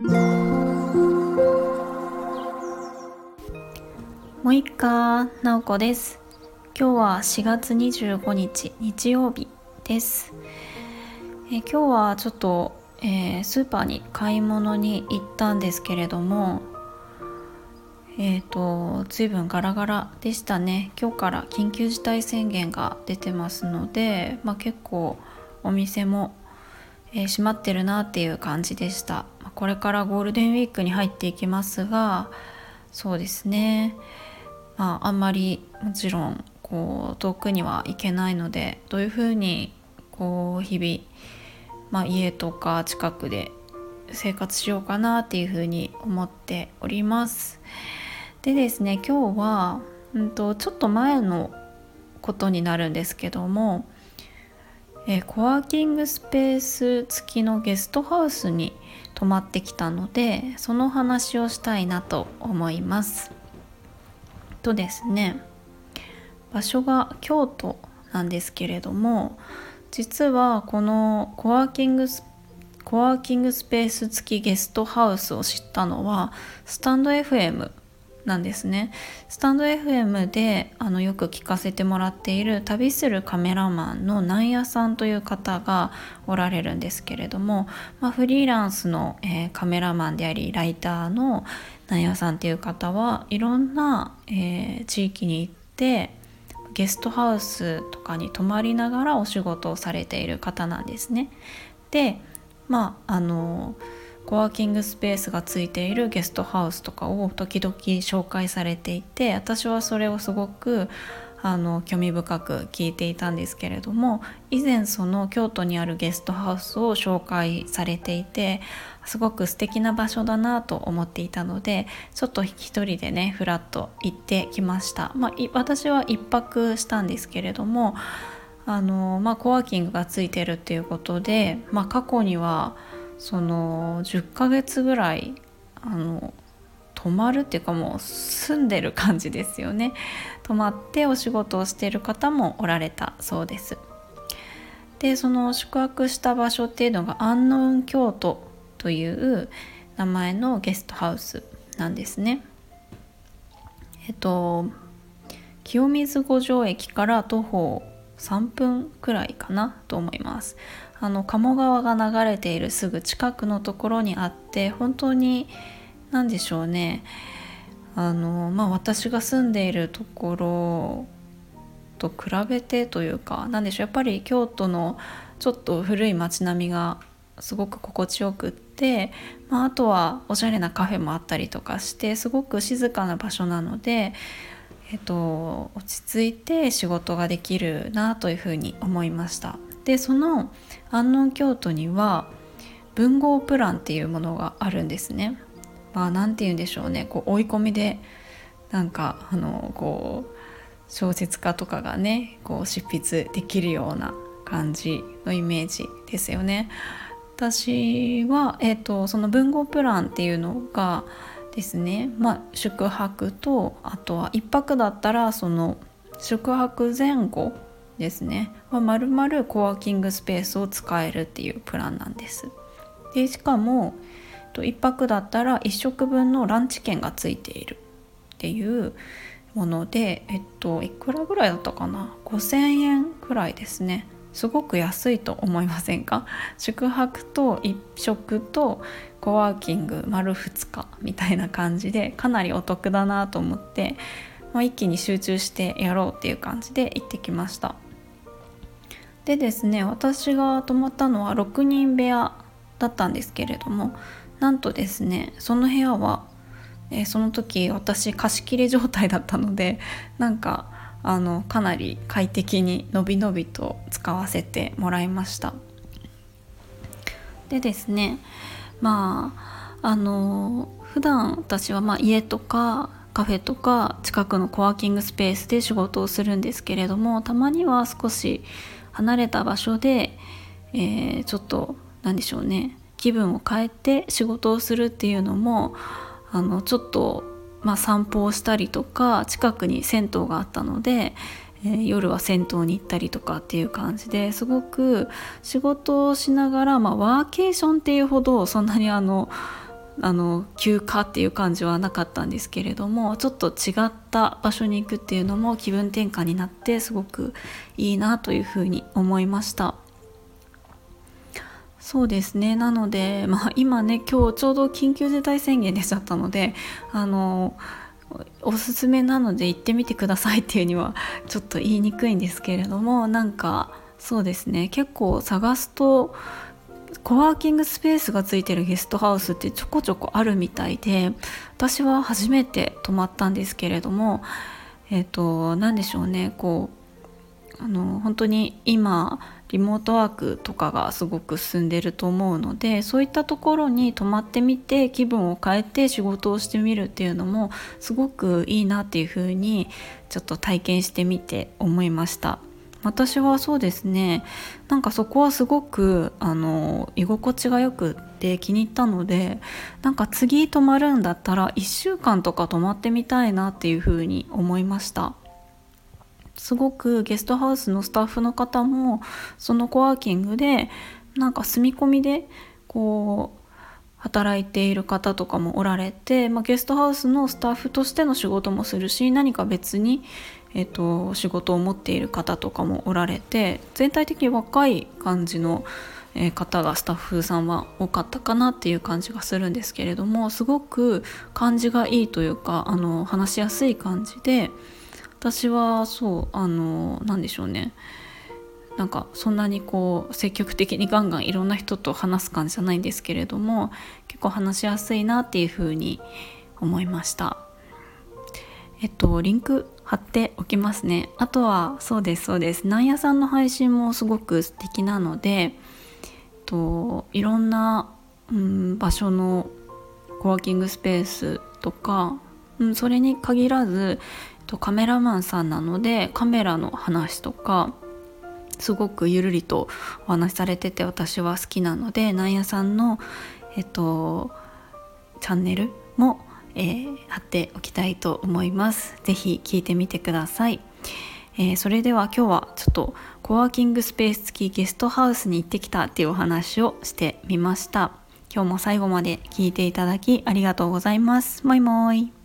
もう一回なおこです。今日は4月25日日曜日です。え今日はちょっと、えー、スーパーに買い物に行ったんですけれどもえっ、ー、と随分ガラガラでしたね。今日から緊急事態宣言が出てますので、まあ、結構お店も、えー、閉まってるなっていう感じでしたこれからゴールデンウィークに入っていきますがそうですねまああんまりもちろんこう遠くには行けないのでどういうふうにこう日々、まあ、家とか近くで生活しようかなっていうふうに思っております。でですね今日は、うんと、ちょっと前のことになるんですけども、えコワーキングスペース付きのゲストハウスに泊まってきたのでその話をしたいなと思います。とですね場所が京都なんですけれども実はこのコワーキングスコワーキングスペース付きゲストハウスを知ったのはスタンド FM なんですねスタンド FM であのよく聞かせてもらっている旅するカメラマンのなんやさんという方がおられるんですけれども、まあ、フリーランスの、えー、カメラマンでありライターのなんやさんっていう方はいろんな、えー、地域に行ってゲストハウスとかに泊まりながらお仕事をされている方なんですね。でまああのコワーキングスペースがついているゲストハウスとかを時々紹介されていて私はそれをすごくあの興味深く聞いていたんですけれども以前その京都にあるゲストハウスを紹介されていてすごく素敵な場所だなと思っていたのでちょっと一人でねふらっと行ってきました、まあ、私は1泊したんですけれどもあの、まあ、コワーキングがついてるっていうことで、まあ、過去にはその10ヶ月ぐらいあの泊まるっていうかもう住んでる感じですよね。泊まってお仕事をしている方もおられたそうです。でその宿泊した場所っていうのが安納京都という名前のゲストハウスなんですね。えっと清水五条駅から徒歩3分くらいかなと思います。あの鴨川が流れているすぐ近くのところにあって本当に何でしょうね。あのまあ私が住んでいるところと比べてというか何でしょう。やっぱり京都のちょっと古い街並みがすごく心地よくって、まあ、あとはおしゃれなカフェもあったりとかしてすごく静かな場所なので、えっと、落ち着いて仕事ができるなというふうに思いました。でその安納京都には文豪プランっていうものがあるんですね。まあ何て言うんでしょうねこう追い込みでなんかあのこう小説家とかがねこう執筆できるような感じのイメージですよね。私は、えーと、その文豪プランっていうのがですね、まあ、宿泊とあとは1泊だったらその宿泊前後ですね。はまるまるコワーキングスペースを使えるっていうプランなんです。でしかも1泊だったら1食分のランチ券がついているっていうものでえっといくらぐらいだったかな？5,000円くらいですね。すごく安いと思いませんか？宿泊と1食とコワーキング丸2日みたいな感じでかなりお得だなと思って、まあ、一気に集中してやろうっていう感じで行ってきました。でですね私が泊まったのは6人部屋だったんですけれどもなんとですねその部屋は、えー、その時私貸し切り状態だったのでなんかあのかなり快適にのびのびと使わせてもらいました。でですねまああの普段私はまあ家とかカフェとか近くのコワーキングスペースで仕事をするんですけれどもたまには少し離れた場所で、えー、ちょっと何でしょうね気分を変えて仕事をするっていうのもあのちょっと、まあ、散歩をしたりとか近くに銭湯があったので、えー、夜は銭湯に行ったりとかっていう感じですごく仕事をしながら、まあ、ワーケーションっていうほどそんなにあのあの休暇っていう感じはなかったんですけれどもちょっと違った場所に行くっていうのも気分転換になってすごくいいなというふうに思いました。そうですね。なので、まあ、今ね今日ちょうど緊急事態宣言出ちゃったのであのおすすめなので行ってみてくださいっていうにはちょっと言いにくいんですけれどもなんかそうですね。結構探すとコワーキングスペースがついてるゲストハウスってちょこちょこあるみたいで私は初めて泊まったんですけれどもえっ、ー、と何でしょうね。こうあの本当に今リモートワークとかがすごく進んでると思うのでそういったところに泊まってみて気分を変えて仕事をしてみるっていうのもすごくいいなっていうふうにちょっと体験してみて思いました。私はそうですねなんかそこはすごくあの居心地がよくって気に入ったのでなんか次泊まるんだったら1週間とか泊まってみたいなっていうふうに思いましたすごくゲストハウスのスタッフの方もそのコワーキングでなんか住み込みでこう働いている方とかもおられて、まあ、ゲストハウスのスタッフとしての仕事もするし何か別にえーと、仕事を持っている方とかもおられて全体的に若い感じの、方がスタッフさんは多かったかなっていう感じがするんですけれどもすごく感じがいいというかあの話しやすい感じで私はそうあの何でしょうね。なんかそんなにこう積極的にガンガンいろんな人と話す感じじゃないんですけれども結構話しやすいなっていうふうに思いました。えっとリンク貼っておきますね。あとはそうですそうです。なんやさんの配信もすごく素敵なのでといろんな、うん、場所のコワーキングスペースとか、うん、それに限らずとカメラマンさんなのでカメラの話とかすごくゆるりとお話しされてて私は好きなのでなんやさんのえっとチャンネルもえー、貼っておきたいと思います。ぜひ聞いてみてください。えー、それでは今日はちょっとコワーキングスペース付きゲストハウスに行ってきたっていうお話をしてみました。今日も最後まで聞いていただきありがとうございます。もいもい。